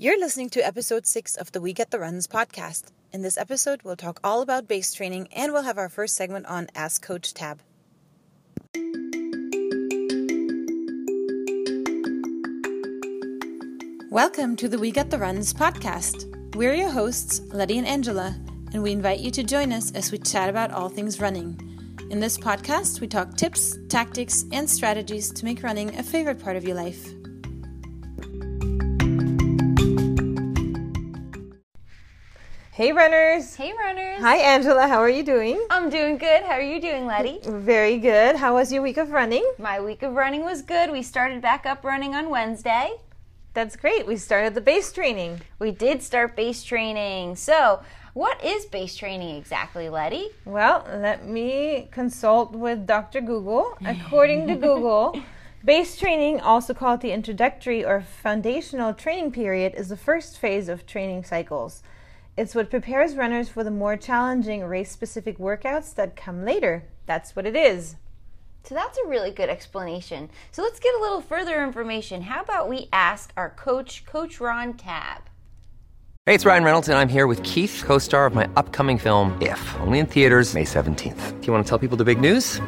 You're listening to episode 6 of the We Get the Runs podcast. In this episode, we'll talk all about base training and we'll have our first segment on Ask Coach Tabb. Welcome to the We Get the Runs podcast. We're your hosts, Letty and Angela, and we invite you to join us as we chat about all things running. In this podcast, we talk tips, tactics, and strategies to make running a favorite part of your life. Hey, runners. Hey, runners. Hi, Angela. How are you doing? I'm doing good. How are you doing, Letty? Very good. How was your week of running? My week of running was good. We started back up running on Wednesday. That's great. We started the base training. We did start base training. So, what is base training exactly, Letty? Well, let me consult with Dr. Google. According to Google, base training, also called the introductory or foundational training period, is the first phase of training cycles. It's what prepares runners for the more challenging race specific workouts that come later. That's what it is. So that's a really good explanation. So let's get a little further information. How about we ask our coach, Coach Ron Tabb? Hey, it's Ryan Reynolds, and I'm here with Keith, co star of my upcoming film, If, only in theaters, May 17th. Do you want to tell people the big news?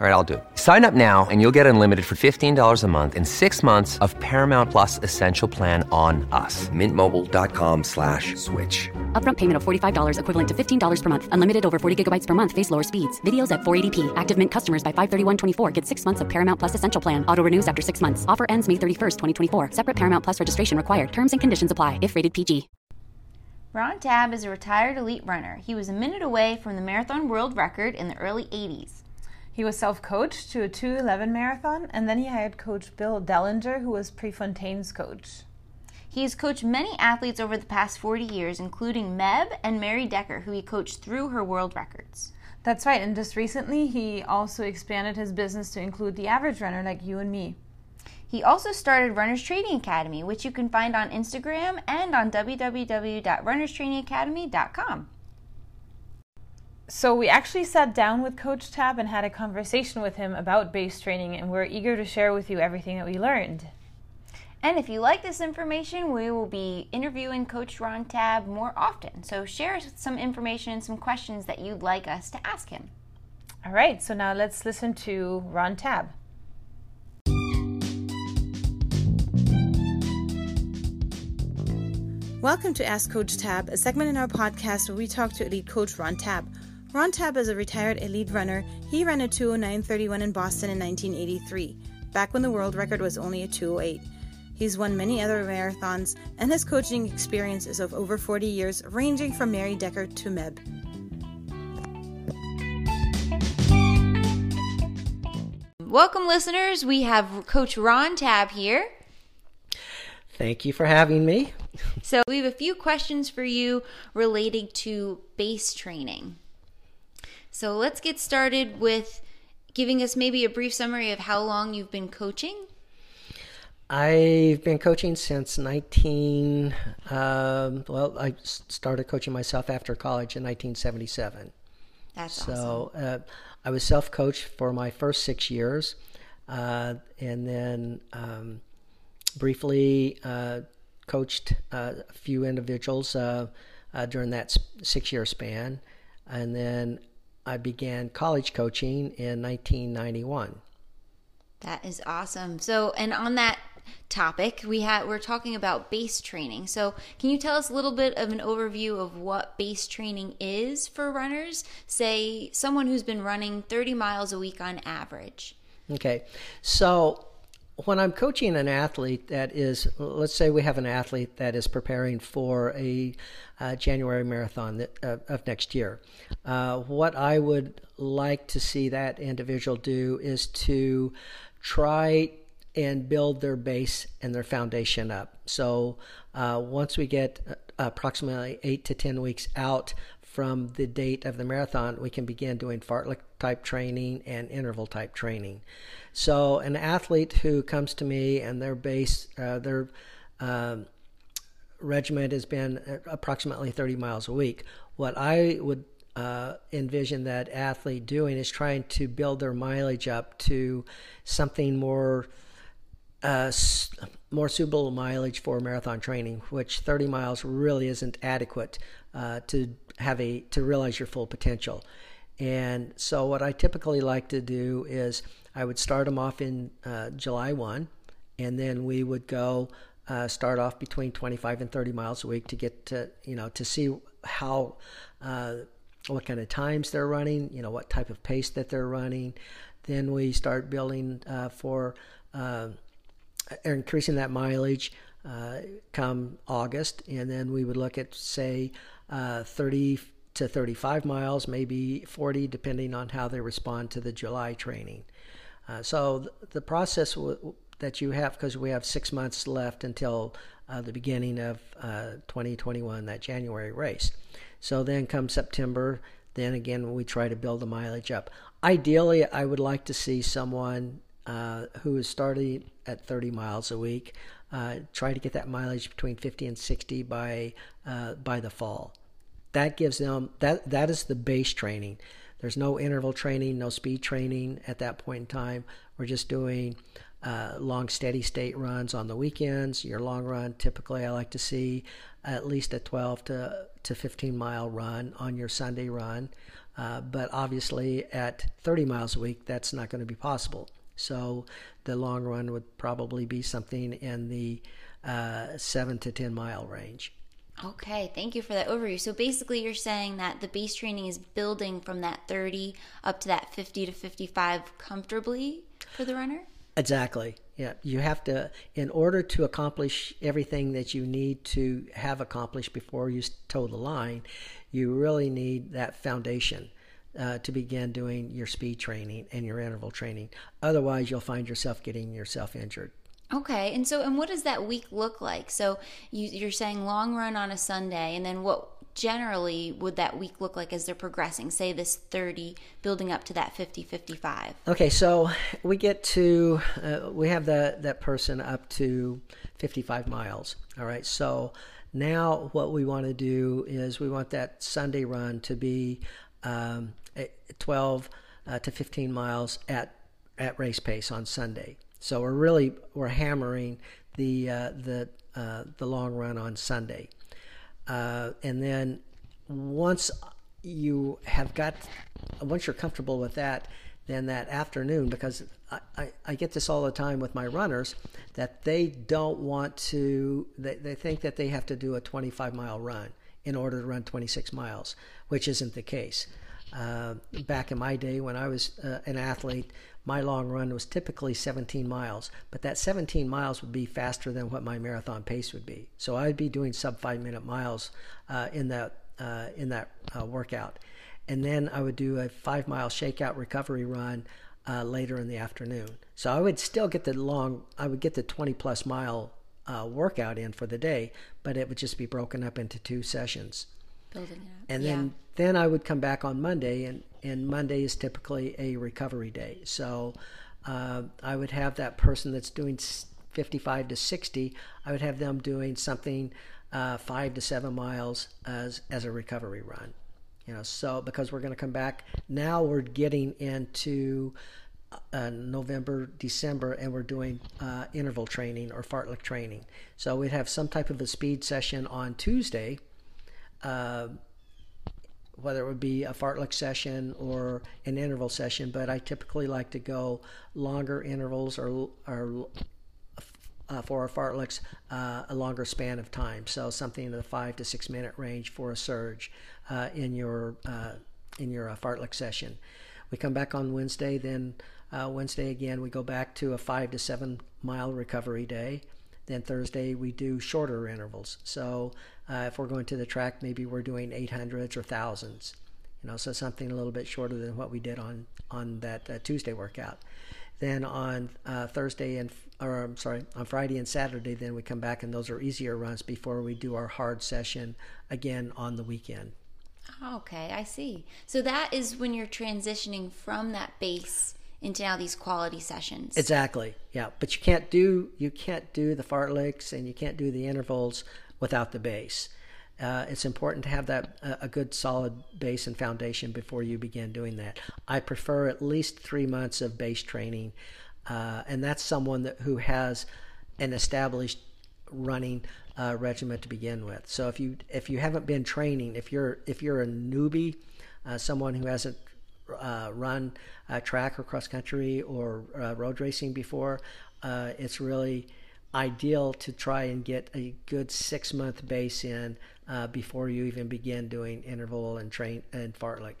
All right, I'll do it. Sign up now and you'll get unlimited for $15 a month in six months of Paramount Plus Essential Plan on us. Mintmobile.com slash switch. Upfront payment of $45 equivalent to $15 per month. Unlimited over 40 gigabytes per month. Face lower speeds. Videos at 480p. Active Mint customers by 531.24 get six months of Paramount Plus Essential Plan. Auto renews after six months. Offer ends May 31st, 2024. Separate Paramount Plus registration required. Terms and conditions apply if rated PG. Ron Tabb is a retired elite runner. He was a minute away from the marathon world record in the early 80s. He was self coached to a 211 marathon, and then he hired coach Bill Dellinger, who was Prefontaine's coach. He's coached many athletes over the past 40 years, including Meb and Mary Decker, who he coached through her world records. That's right, and just recently he also expanded his business to include the average runner like you and me. He also started Runners Training Academy, which you can find on Instagram and on www.runnerstrainingacademy.com. So we actually sat down with Coach Tabb and had a conversation with him about base training, and we're eager to share with you everything that we learned. And if you like this information, we will be interviewing Coach Ron Tabb more often. So share some information and some questions that you'd like us to ask him. All right, so now let's listen to Ron Tabb. Welcome to Ask Coach Tabb, a segment in our podcast where we talk to elite coach Ron Tabb. Ron Tabb is a retired elite runner. He ran a 209.31 in Boston in 1983, back when the world record was only a 208. He's won many other marathons, and his coaching experience is of over 40 years, ranging from Mary Decker to Meb. Welcome, listeners. We have Coach Ron Tabb here. Thank you for having me. So, we have a few questions for you relating to base training. So, let's get started with giving us maybe a brief summary of how long you've been coaching. I've been coaching since 19. Um, well, I started coaching myself after college in 1977. That's so awesome. uh, I was self coached for my first six years, uh, and then um, briefly uh, coached uh, a few individuals uh, uh, during that six year span, and then I began college coaching in 1991. That is awesome. So, and on that topic, we had we're talking about base training. So, can you tell us a little bit of an overview of what base training is for runners? Say someone who's been running 30 miles a week on average. Okay. So, when I'm coaching an athlete that is, let's say we have an athlete that is preparing for a uh, January marathon that, uh, of next year, uh, what I would like to see that individual do is to try and build their base and their foundation up. So uh, once we get uh, approximately eight to 10 weeks out from the date of the marathon, we can begin doing fartlek type training and interval type training. So, an athlete who comes to me and their base, uh, their um, regiment has been approximately 30 miles a week. What I would uh, envision that athlete doing is trying to build their mileage up to something more uh, more suitable mileage for marathon training, which 30 miles really isn't adequate uh, to have a to realize your full potential. And so, what I typically like to do is I would start them off in uh, July 1, and then we would go uh, start off between 25 and 30 miles a week to get to you know to see how uh, what kind of times they're running, you know what type of pace that they're running. Then we start building uh, for uh, increasing that mileage uh, come August, and then we would look at say uh, 30 to 35 miles, maybe 40, depending on how they respond to the July training. Uh, so th- the process w- that you have, because we have six months left until uh, the beginning of 2021, that January race. So then come September, then again we try to build the mileage up. Ideally, I would like to see someone uh, who is starting at 30 miles a week uh, try to get that mileage between 50 and 60 by uh, by the fall. That gives them that that is the base training. There's no interval training, no speed training at that point in time. We're just doing uh, long steady state runs on the weekends. Your long run, typically, I like to see at least a 12 to, to 15 mile run on your Sunday run. Uh, but obviously, at 30 miles a week, that's not going to be possible. So the long run would probably be something in the uh, 7 to 10 mile range. Okay, thank you for that overview. So basically, you're saying that the base training is building from that 30 up to that 50 to 55 comfortably for the runner? Exactly. Yeah, you have to, in order to accomplish everything that you need to have accomplished before you toe the line, you really need that foundation uh, to begin doing your speed training and your interval training. Otherwise, you'll find yourself getting yourself injured. Okay, and so and what does that week look like? So you, you're saying long run on a Sunday, and then what generally would that week look like as they're progressing? Say this 30 building up to that 50 55 okay so we get to uh, we have that that person up to 55 miles all right? So now what we want to do is we want that sunday run to be um, 12 uh, to 15 miles at at race pace on sunday so we're really we're hammering the uh, the uh, the long run on sunday uh, and then once you have got, once you're comfortable with that, then that afternoon, because I, I, I, get this all the time with my runners, that they don't want to, they, they think that they have to do a 25 mile run in order to run 26 miles, which isn't the case. Uh, back in my day when I was uh, an athlete, my long run was typically 17 miles, but that 17 miles would be faster than what my marathon pace would be. So I'd be doing sub five minute miles uh, in that uh, in that uh, workout, and then I would do a five mile shakeout recovery run uh, later in the afternoon. So I would still get the long, I would get the 20 plus mile uh, workout in for the day, but it would just be broken up into two sessions. Building it up. And then yeah. then I would come back on Monday and and Monday is typically a recovery day. So uh, I would have that person that's doing 55 to 60, I would have them doing something uh, five to seven miles as, as a recovery run. You know, so because we're going to come back now, we're getting into uh, November, December, and we're doing uh, interval training or fartlek training. So we'd have some type of a speed session on Tuesday, uh, whether it would be a fartlek session or an interval session, but I typically like to go longer intervals or, or uh, for our fartleks uh, a longer span of time. So something in the five to six minute range for a surge uh, in your uh, in your uh, fartlek session. We come back on Wednesday, then uh, Wednesday again we go back to a five to seven mile recovery day. Then Thursday we do shorter intervals. So uh, if we're going to the track, maybe we're doing 800s or thousands. You know, so something a little bit shorter than what we did on on that uh, Tuesday workout. Then on uh, Thursday and or I'm sorry, on Friday and Saturday, then we come back and those are easier runs before we do our hard session again on the weekend. Okay, I see. So that is when you're transitioning from that base into now these quality sessions. Exactly. Yeah, but you can't do you can't do the fartleks and you can't do the intervals without the base. Uh, it's important to have that uh, a good solid base and foundation before you begin doing that. I prefer at least three months of base training, uh, and that's someone that who has an established running uh, regimen to begin with. So if you if you haven't been training, if you're if you're a newbie, uh, someone who hasn't uh, run track or cross country or road racing before, it's really ideal to try and get a good six month base in uh, before you even begin doing interval and train and fartlek.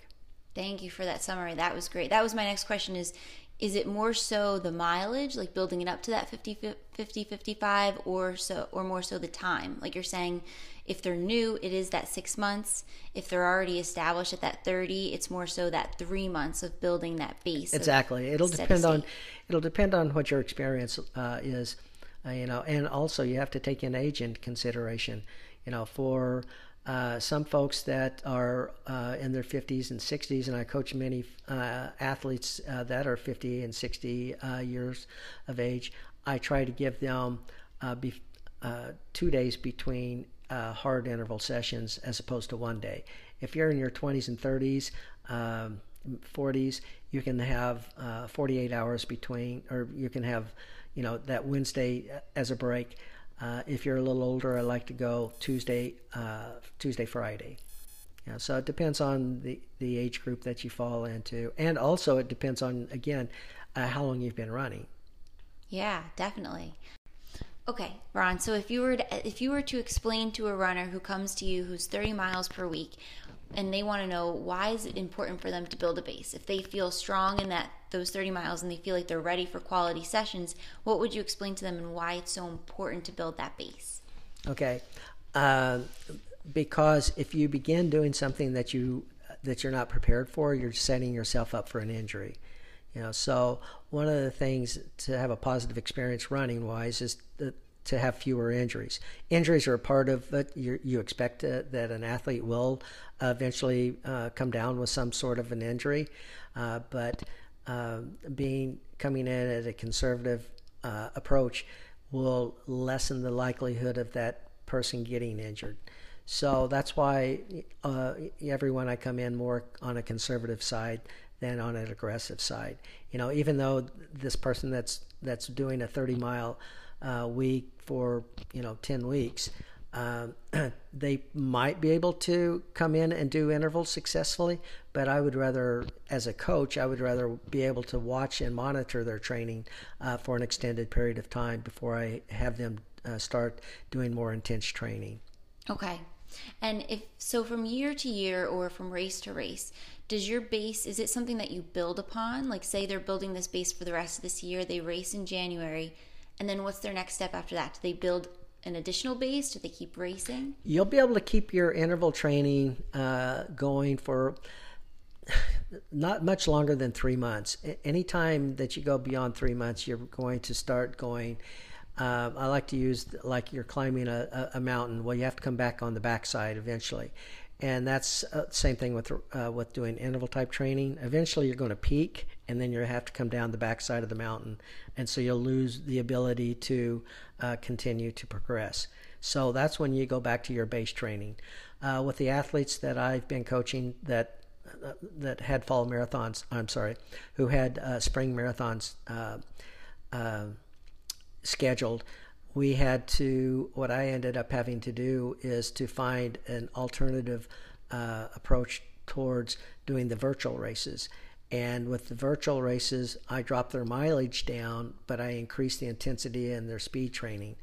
Thank you for that summary. That was great. That was my next question is is it more so the mileage like building it up to that 50 50 55 or so or more so the time like you're saying if they're new it is that six months if they're already established at that 30 it's more so that three months of building that base exactly it'll depend on it'll depend on what your experience uh, is uh, you know and also you have to take an age into consideration you know for uh, some folks that are uh, in their 50s and 60s, and I coach many uh, athletes uh, that are 50 and 60 uh, years of age. I try to give them be, two days between hard interval sessions as opposed to one day. If you're in your 20s and 30s, um, 40s, you can have 48 hours between, or you can have, you know, that Wednesday as a break. Uh, if you're a little older, I like to go Tuesday, uh, Tuesday, Friday. So it depends on the, the age group that you fall into, and also it depends on again uh, how long you've been running. Yeah, definitely. Okay, Ron. So if you were to, if you were to explain to a runner who comes to you who's 30 miles per week, and they want to know why is it important for them to build a base if they feel strong in that those 30 miles and they feel like they're ready for quality sessions what would you explain to them and why it's so important to build that base okay uh, because if you begin doing something that you that you're not prepared for you're setting yourself up for an injury you know so one of the things to have a positive experience running wise is that to have fewer injuries. Injuries are a part of it. you you expect uh, that an athlete will eventually uh, come down with some sort of an injury, uh, but um, being coming in at a conservative uh, approach will lessen the likelihood of that person getting injured. So that's why uh, everyone I come in more on a conservative side than on an aggressive side. You know, even though this person that's that's doing a 30 mile uh, week for you know 10 weeks um, they might be able to come in and do intervals successfully but i would rather as a coach i would rather be able to watch and monitor their training uh, for an extended period of time before i have them uh, start doing more intense training. Okay. And if so from year to year or from race to race does your base is it something that you build upon? Like say they're building this base for the rest of this year they race in january and then what's their next step after that? Do they build an additional base? Do they keep racing? You'll be able to keep your interval training uh, going for not much longer than three months. Anytime that you go beyond three months, you're going to start going. Uh, I like to use like you're climbing a, a, mountain. Well, you have to come back on the backside eventually, and that's uh, same thing with uh, with doing interval type training. Eventually, you're going to peak, and then you have to come down the backside of the mountain, and so you'll lose the ability to uh, continue to progress. So that's when you go back to your base training. Uh, with the athletes that I've been coaching that uh, that had fall marathons, I'm sorry, who had uh, spring marathons scheduled we had to, what I ended up having to do is to find an alternative uh, approach towards doing the virtual races. And with the virtual races, I dropped their mileage down, but I increased the intensity in their speed training.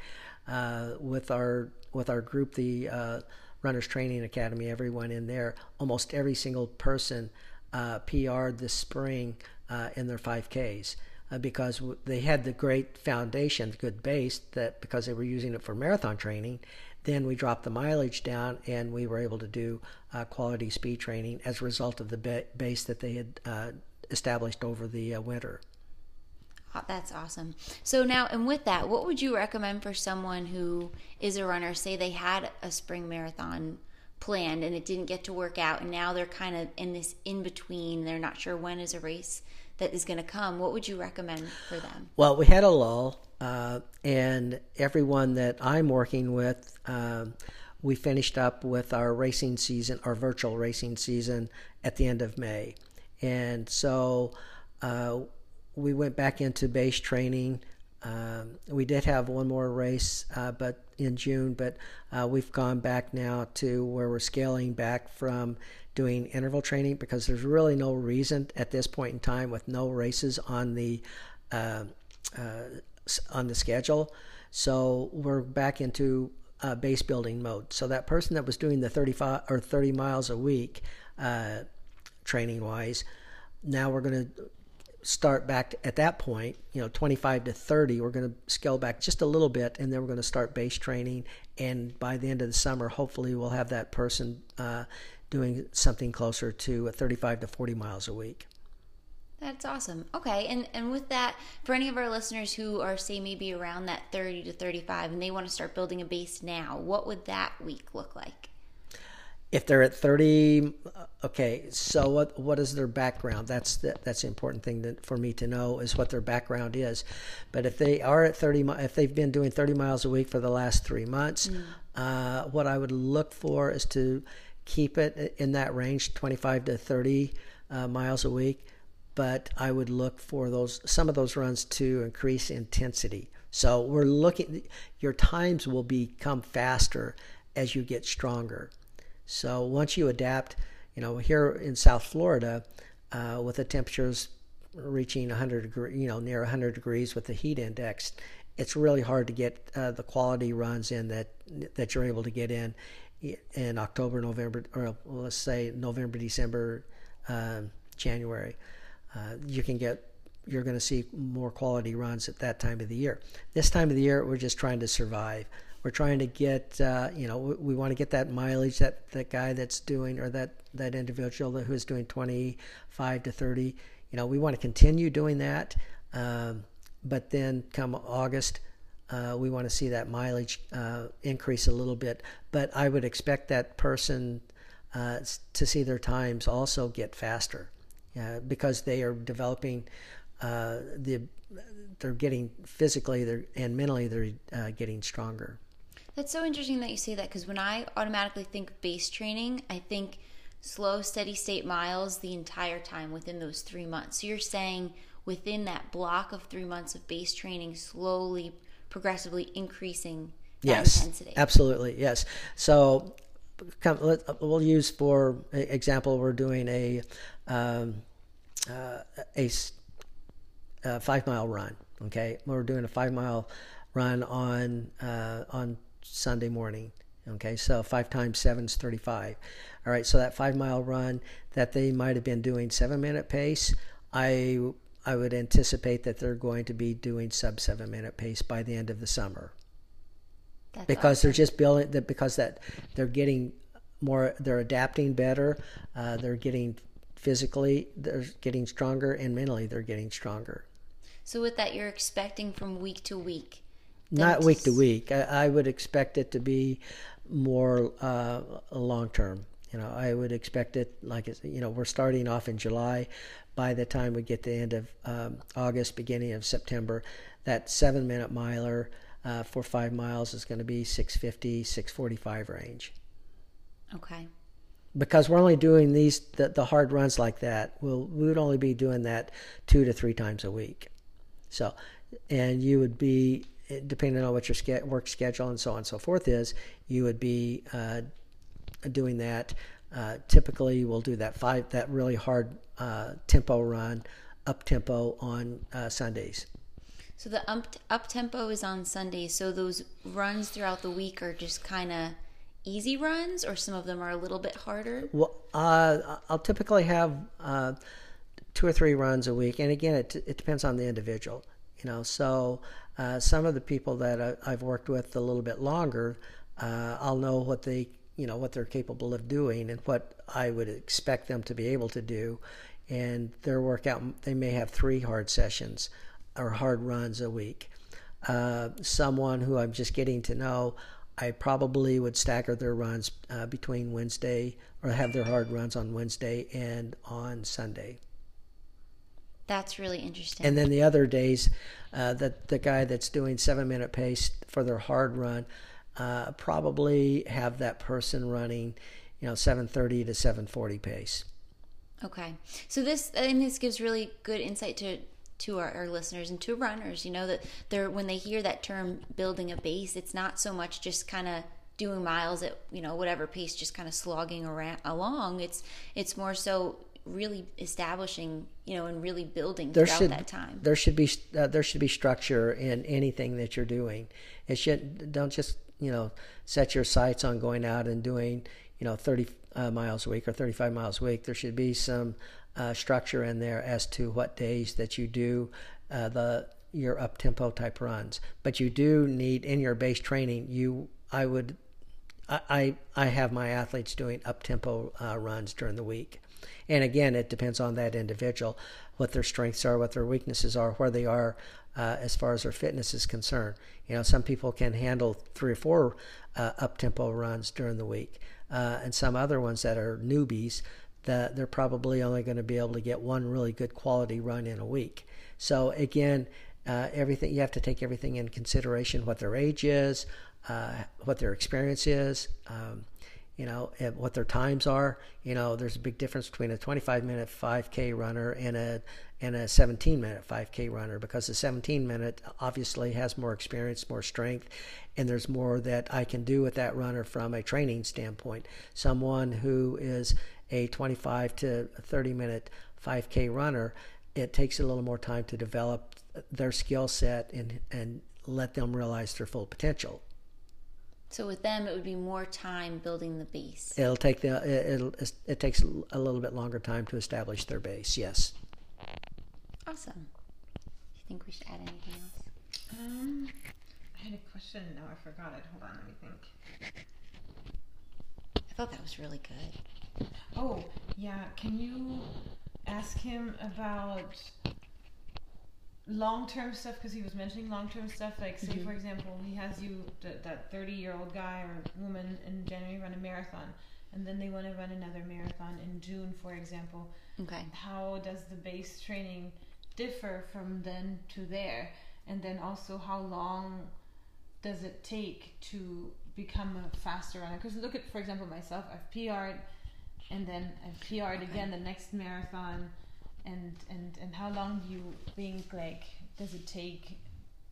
Uh, with our with our group, the uh, Runners Training Academy, everyone in there, almost every single person uh, PR'd this spring uh, in their 5Ks uh, because they had the great foundation, the good base that because they were using it for marathon training, then we dropped the mileage down and we were able to do uh, quality speed training as a result of the ba- base that they had uh, established over the uh, winter. Oh, that's awesome. So now, and with that, what would you recommend for someone who is a runner? Say they had a spring marathon planned and it didn't get to work out, and now they're kind of in this in between. They're not sure when is a race that is going to come, what would you recommend for them? Well, we had a lull, uh, and everyone that I'm working with, um, we finished up with our racing season, our virtual racing season, at the end of May, and so uh, we went back into base training Um, we did have one more race, uh, but in June, but uh, we've gone back now to where we're scaling back from doing interval training because there's really no reason at this point in time with no races on the uh, uh on the schedule. So we're back into uh, base building mode. So that person that was doing the 35 or 30 miles a week, uh, training wise, now we're going to start back at that point, you know, 25 to 30, we're going to scale back just a little bit and then we're going to start base training. And by the end of the summer, hopefully we'll have that person uh, doing something closer to 35 to 40 miles a week. That's awesome. Okay, and and with that, for any of our listeners who are say maybe around that 30 to 35 and they want to start building a base now, what would that week look like? If they're at 30 okay so what what is their background? That's the, that's the important thing that, for me to know is what their background is. But if they are at 30 if they've been doing 30 miles a week for the last three months mm. uh, what i would look for is to keep it in that range 25 to 30 uh, miles a week. But i would look for those some of those runs to increase intensity. So we're looking your times will become faster as you get stronger so once you adapt, you know, here in South Florida, uh, with the temperatures reaching 100 degree, you know, near 100 degrees with the heat index, it's really hard to get uh, the quality runs in that that you're able to get in in October, November, or let's say November, December, uh, January. You can get you're going to see more quality runs at that time of the year. This time of the year, we're just trying to survive. We're trying to get, uh, you know, we, we, want to get that mileage that that guy that's doing or that that individual who's doing 25 to 30. You know, we want to continue doing that, um, but then come August. Uh, we want to see that mileage uh, increase a little bit, but I would expect that person uh, to see their times also get faster because they are developing uh, the they're getting physically they're, and mentally they're uh, getting stronger. That's so interesting that you say that because when I automatically think base training, I think slow, steady state miles the entire time within those three months. So you're saying within that block of three months of base training, slowly, progressively increasing yes, intensity. Absolutely, yes. So we'll use for example, we're doing a um, uh, a, a five mile run. Okay, we're doing a five mile run on uh, on Sunday morning. Okay, so five times seven is 35. All right, so that five mile run that they might have been doing seven minute pace, I I would anticipate that they're going to be doing sub seven minute pace by the end of the summer. That's because awesome. they're just building that because that they're getting more, they're adapting better, uh, they're getting physically, they're getting stronger, and mentally they're getting stronger. So with that, you're expecting from week to week not week to week. I, I, would expect it to be more uh, long term. You know, I would expect it like you know we're starting off in July. By the time we get to the end of um, August, beginning of September, that seven minute miler uh, for five miles is going to be 650, 645 range. Okay. Because we're only doing these the, the hard runs like that. We'll we would only be doing that two to three times a week. So, and you would be depending on what your work schedule and so on and so forth is, you would be uh, doing that. Uh, typically, we'll do that five that really hard uh, tempo run, up tempo on uh, Sundays. So the up up tempo is on Sundays. So those runs throughout the week are just kind of easy runs, or some of them are a little bit harder. Well, uh, I'll typically have uh, two or three runs a week, and again, it it depends on the individual. You know, so uh, some of the people that I, have worked with a little bit longer, uh, I'll know what they, you know, what they're capable of doing and what I would expect them to be able to do. And their workout, they may have three hard sessions or hard runs a week. Uh, someone who I'm just getting to know, I probably would stagger their runs uh, between Wednesday or have their hard runs on Wednesday and on Sunday. That's really interesting. And then the other days, uh, that the guy that's doing seven minute pace for their hard run, uh, probably have that person running, you know, seven thirty to seven forty pace. Okay, so this and this gives really good insight to to our, our listeners and to runners, you know, that they're when they hear that term building a base, it's not so much just kind of doing miles at you know whatever pace just kind of slogging around along it's it's more so really establishing you know and really building there throughout should that time. there should be uh, there should be structure in anything that you're doing. It should don't just you know set your sights on going out and doing you know 30 uh, miles a week or 35 miles a week. There should be some uh, structure in there as to what days that you do uh, the your up tempo type runs. But you do need in your base training you i would I, I have my athletes doing up tempo uh, runs during the week. And again, it depends on that individual, what their strengths are, what their weaknesses are, where they are uh, as far as their fitness is concerned. You know, some people can handle three or four uh, up tempo runs during the week, uh, and some other ones that are newbies, that they're probably only going to be able to get one really good quality run in a week. So again, uh, everything you have to take everything in consideration what their age is uh, what their experience is, um, you know, what their times are. You know, there's a big difference between a 25 minute 5K runner and a and a 17 minute 5K runner because the 17 minute obviously has more experience, more strength, and there's more that I can do with that runner from a training standpoint. Someone who is a 25 to 30 minute 5K runner, it takes a little more time to develop their skill set and and let them realize their full potential. So with them, it would be more time building the base. It'll take the it'll it takes a little bit longer time to establish their base. Yes. Awesome. Do you think we should add anything else? Um, I had a question. No, I forgot it. Hold on, let me think. I thought that was really good. Oh yeah, can you ask him about long term stuff because he was mentioning long term stuff. Like, say, mm-hmm. for example, he has you, th- that 30 year old guy or woman in January run a marathon, and then they want to run another marathon in June, for example. Okay. How does the base training differ from then to there? And then also, how long does it take to become a faster runner? Because look at, for example, myself, I've PR'd and then I've PR'd okay. again the next marathon and and and how long do you think like does it take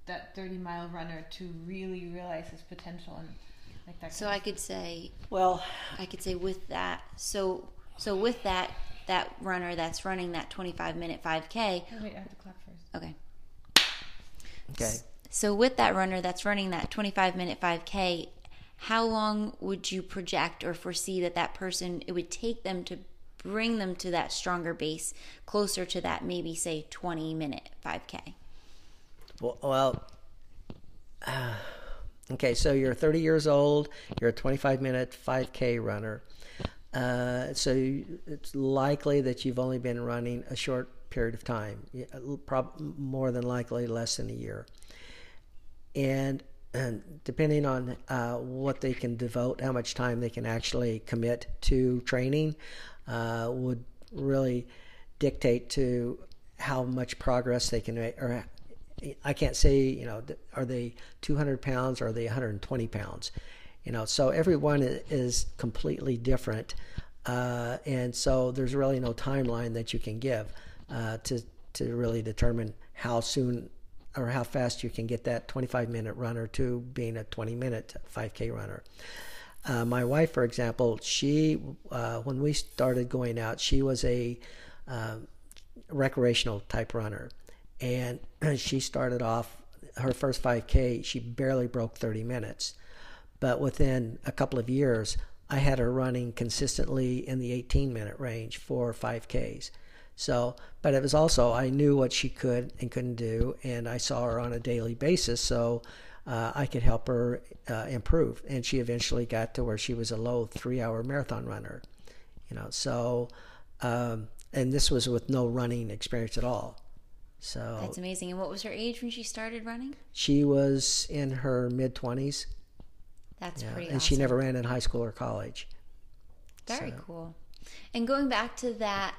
that 30 mile runner to really realize his potential and like that so i could say well i could say with that so so with that that runner that's running that 25 minute 5k oh, wait i have to clap first. Okay. Okay. So with that runner that's running that 25 minute 5k how long would you project or foresee that that person it would take them to bring them to that stronger base, closer to that maybe say 20 minute 5K? Well, well uh, okay, so you're 30 years old, you're a 25 minute 5K runner. Uh, so it's likely that you've only been running a short period of time, more than likely less than a year. And, and depending on uh, what they can devote, how much time they can actually commit to training, uh, would really dictate to how much progress they can make. Or I can't say, you know, are they 200 pounds or are they 120 pounds? You know, so everyone is completely different, uh, and so there's really no timeline that you can give uh, to to really determine how soon or how fast you can get that 25 minute runner to being a 20 minute 5K runner. Uh, my wife, for example, she uh, when we started going out, she was a uh, recreational type runner, and she started off her first 5K. She barely broke 30 minutes, but within a couple of years, I had her running consistently in the 18 minute range for 5Ks. So, but it was also I knew what she could and couldn't do, and I saw her on a daily basis. So uh, I could help her uh, improve. And she eventually got to where she was a low three hour marathon runner. You know, so, um, and this was with no running experience at all. So that's amazing. And what was her age when she started running? She was in her mid 20s. That's yeah, pretty And awesome. she never ran in high school or college. Very so. cool. And going back to that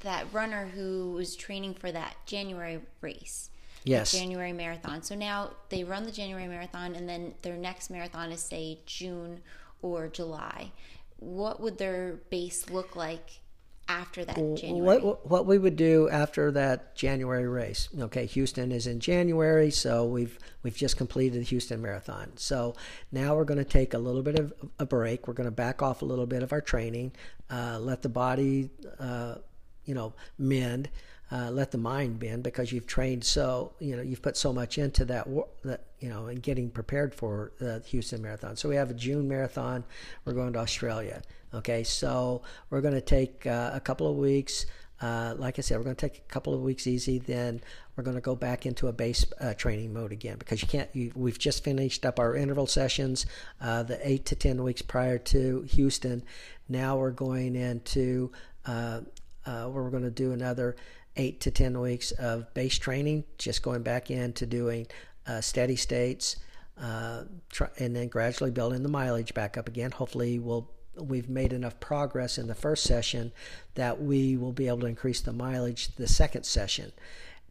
that runner who was training for that January race yes. January marathon. So now they run the January marathon, and then their next marathon is say June or July. What would their base look like after that January? What what we would do after that January race? Okay, Houston is in January, so we've we've just completed the Houston Marathon. So now we're going to take a little bit of a break. We're going to back off a little bit of our training, uh, let the body, uh, you know, mend. Uh, let the mind bend because you've trained so you know you've put so much into that that you know and getting prepared for the Houston Marathon. So we have a June marathon. We're going to Australia. Okay, so we're going to take uh, a couple of weeks. Uh, like I said, we're going to take a couple of weeks easy. Then we're going to go back into a base uh, training mode again because you can't. You, we've just finished up our interval sessions, uh, the eight to ten weeks prior to Houston. Now we're going into uh, uh, where we're going to do another eight to ten weeks of base training, just going back into doing uh, steady states. Try, and then gradually building the mileage back up again. Hopefully, we'll we've made enough progress in the first session that we will be able to increase the mileage the second session.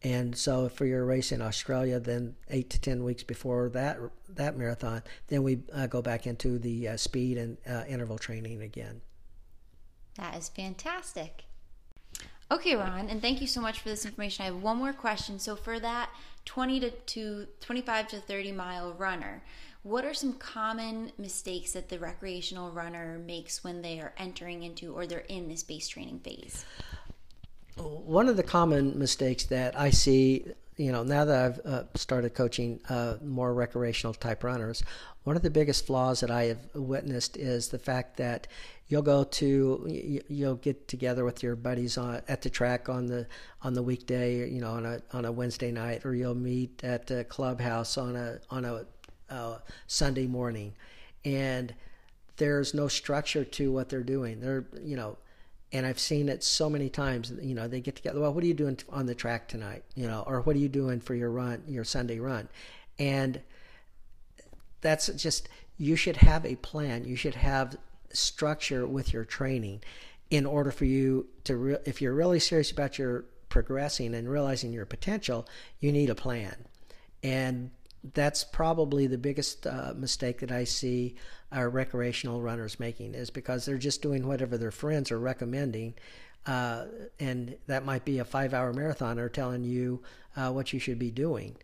And so for your race in Australia, then eight to ten weeks before that that marathon, then we uh, go back into the uh, speed and uh, interval training again. That is fantastic. Okay, Ron, and thank you so much for this information. I have one more question. So for that 20 to, to 25 to 30 mile runner, what are some common mistakes that the recreational runner makes when they are entering into or they're in this base training phase? One of the common mistakes that I see, you know, now that I've uh, started coaching uh, more recreational type runners, one of the biggest flaws that I have witnessed is the fact that you'll go to you'll get together with your buddies on at the track on the on the weekday, you know, on a on a Wednesday night, or you'll meet at the clubhouse on a on a Sunday morning, and there's no structure to what they're doing. They're you know, and I've seen it so many times. You know, they get together. Well, what are you doing on the track tonight? You know, or what are you doing for your run, your Sunday run? And that's just you should have a plan. You should have structure with your training in order for you to re- if you're really serious about your progressing and realizing your potential you need a plan and that's probably the biggest uh, mistake that I see our recreational runners making is because they're just doing whatever their friends are recommending. Uh, and that might be a five hour marathoner telling you uh, what you should be doing.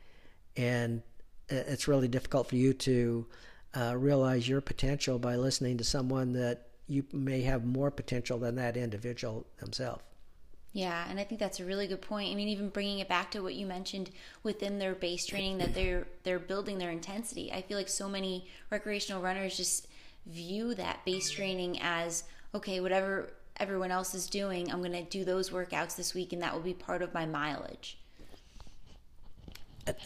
And it's really difficult for you to uh, realize your potential by listening to someone that you may have more potential than that individual themselves. Yeah, and I think that's a really good point. I mean, even bringing it back to what you mentioned within their base training that they're they're building their intensity. I feel like so many recreational runners just view that base training as okay, whatever everyone else is doing, I'm going to do those workouts this week and that will be part of my mileage.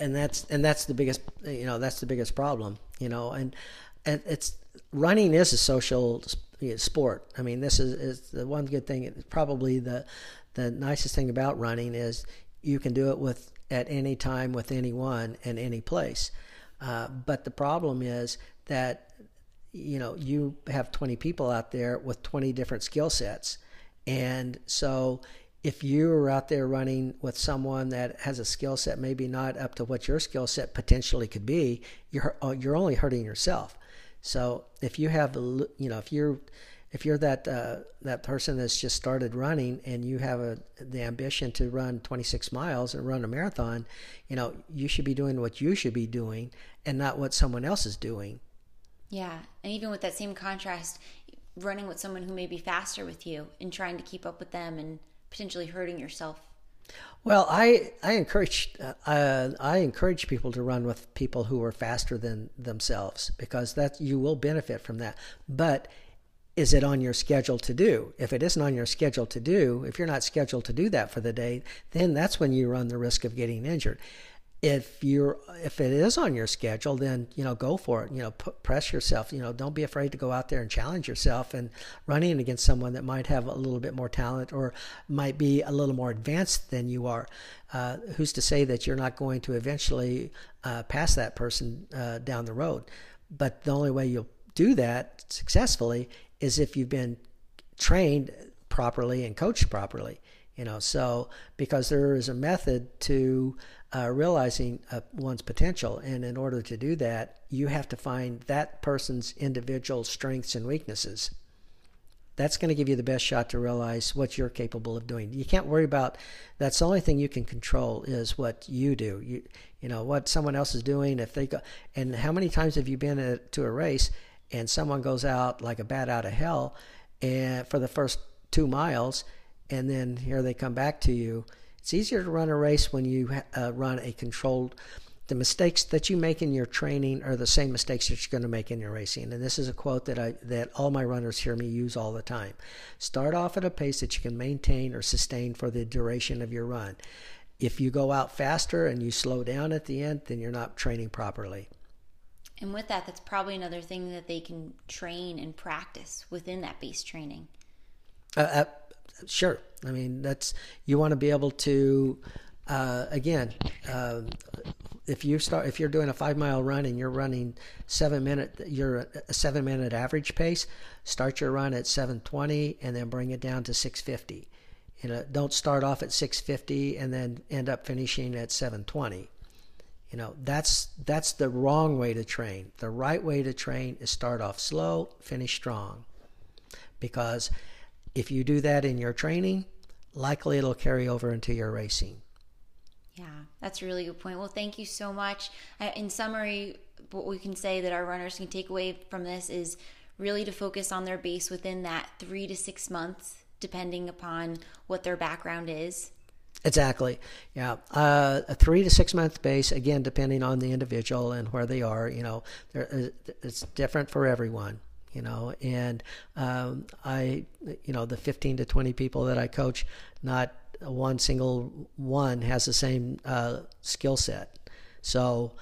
And that's and that's the biggest you know, that's the biggest problem, you know, and and it's running is a social sport. I mean, this is, is the one good thing. Probably the the nicest thing about running is you can do it with at any time with anyone and any place. Uh, but the problem is that you know you have 20 people out there with 20 different skill sets, and so if you're out there running with someone that has a skill set maybe not up to what your skill set potentially could be, you're uh, you're only hurting yourself. So if you have you know if you're if you're that uh, that person that's just started running and you have a, the ambition to run 26 miles and run a marathon, you know you should be doing what you should be doing and not what someone else is doing. Yeah, and even with that same contrast, running with someone who may be faster with you and trying to keep up with them and potentially hurting yourself. Well, I I encourage uh, I encourage people to run with people who are faster than themselves because that you will benefit from that, but is it on your schedule to do? If it isn't on your schedule to do, if you're not scheduled to do that for the day, then that's when you run the risk of getting injured. If you're if it is on your schedule, then you know go for it. You know, press yourself. You know, don't be afraid to go out there and challenge yourself. And running against someone that might have a little bit more talent or might be a little more advanced than you are, uh, who's to say that you're not going to eventually uh, pass that person uh, down the road? But the only way you'll do that successfully is if you've been trained properly and coached properly. You know, so because there is a method to uh, realizing uh, one's potential, and in order to do that, you have to find that person's individual strengths and weaknesses. that's going to give you the best shot to realize what you're capable of doing. You can't worry about that's the only thing you can control is what you do. You you know what someone else is doing if they go and how many times have you been at, to a race and someone goes out like a bat out of hell and for the first 2 miles and then here they come back to you. It's easier to run a race when you uh, run a controlled the mistakes that you make in your training are the same mistakes that you're going to make in your racing. And this is a quote that I that all my runners hear me use all the time. Start off at a pace that you can maintain or sustain for the duration of your run. If you go out faster and you slow down at the end, then you're not training properly. And with that, that's probably another thing that they can train and practice within that base training. Uh, uh, sure. I mean, that's you want to be able to. Uh, again, uh, if you start if you're doing a five mile run and you're running seven minute you're a seven minute average pace start your run at 720 and then bring it down to 650 you know don't start off at 650 and then end up finishing at 720 you know that's that's the wrong way to train. The right way to train is start off slow finish strong. Because if you do that in your training likely it'll carry over into your racing yeah, that's a really good point. Well, thank you so much. In summary, what we can say that our runners can take away from this is really to focus on their base within that three to six months, depending upon what their background is. Exactly. Yeah. Uh, a three to six month base, again, depending on the individual and where they are, you know, uh, it's different for everyone, you know, and um, I, you know, the 15 to 20 people that I coach, not one single one has the same uh, skill set. So,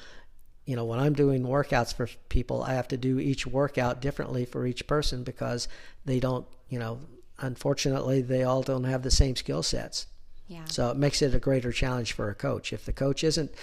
you know, when I'm doing workouts for people, I have to do each workout differently for each person because they don't, you know, unfortunately, they all don't have the same skill sets. Yeah. So it makes it a greater challenge for a coach. If the coach isn't,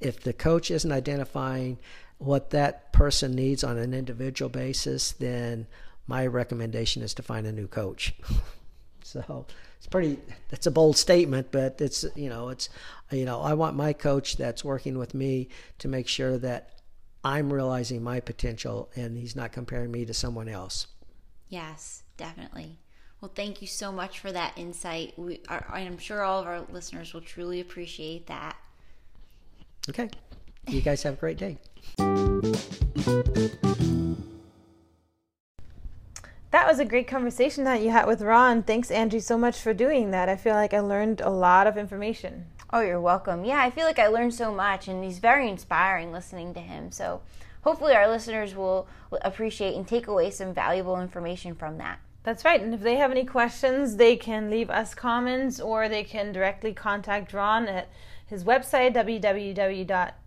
if the coach isn't identifying what that person needs on an individual basis, then my recommendation is to find a new coach. so it's pretty that's a bold statement but it's you know it's you know i want my coach that's working with me to make sure that i'm realizing my potential and he's not comparing me to someone else. Yes definitely. Well thank you so much for that insight. We are, i'm sure all of our listeners will truly appreciate that. Okay you guys have a great day That was a great conversation that you had with Ron. Thanks, Angie, so much for doing that. I feel like I learned a lot of information. Oh, you're welcome. Yeah, I feel like I learned so much, and he's very inspiring listening to him. So hopefully, our listeners will appreciate and take away some valuable information from that. That's right. And if they have any questions, they can leave us comments or they can directly contact Ron at his website,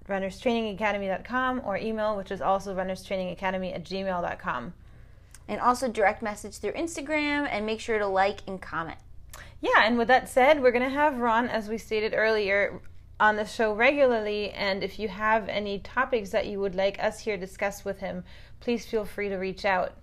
www.runnerstrainingacademy.com, or email, which is also runnerstrainingacademy at gmail.com and also direct message through Instagram and make sure to like and comment. Yeah, and with that said, we're going to have Ron, as we stated earlier, on the show regularly. And if you have any topics that you would like us here to discuss with him, please feel free to reach out.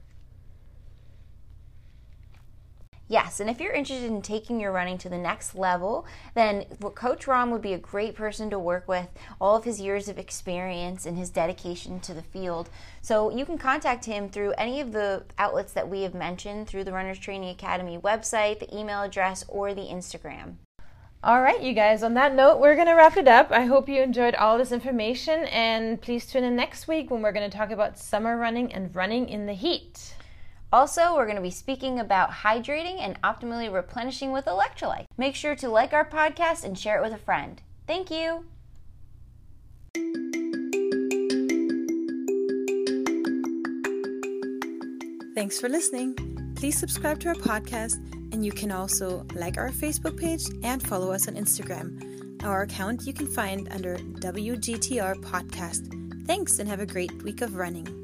Yes, and if you're interested in taking your running to the next level, then Coach Ron would be a great person to work with, all of his years of experience and his dedication to the field. So you can contact him through any of the outlets that we have mentioned through the Runners Training Academy website, the email address, or the Instagram. All right, you guys, on that note, we're going to wrap it up. I hope you enjoyed all this information, and please tune in next week when we're going to talk about summer running and running in the heat. Also, we're going to be speaking about hydrating and optimally replenishing with electrolyte. Make sure to like our podcast and share it with a friend. Thank you. Thanks for listening. Please subscribe to our podcast, and you can also like our Facebook page and follow us on Instagram. Our account you can find under WGTR Podcast. Thanks, and have a great week of running.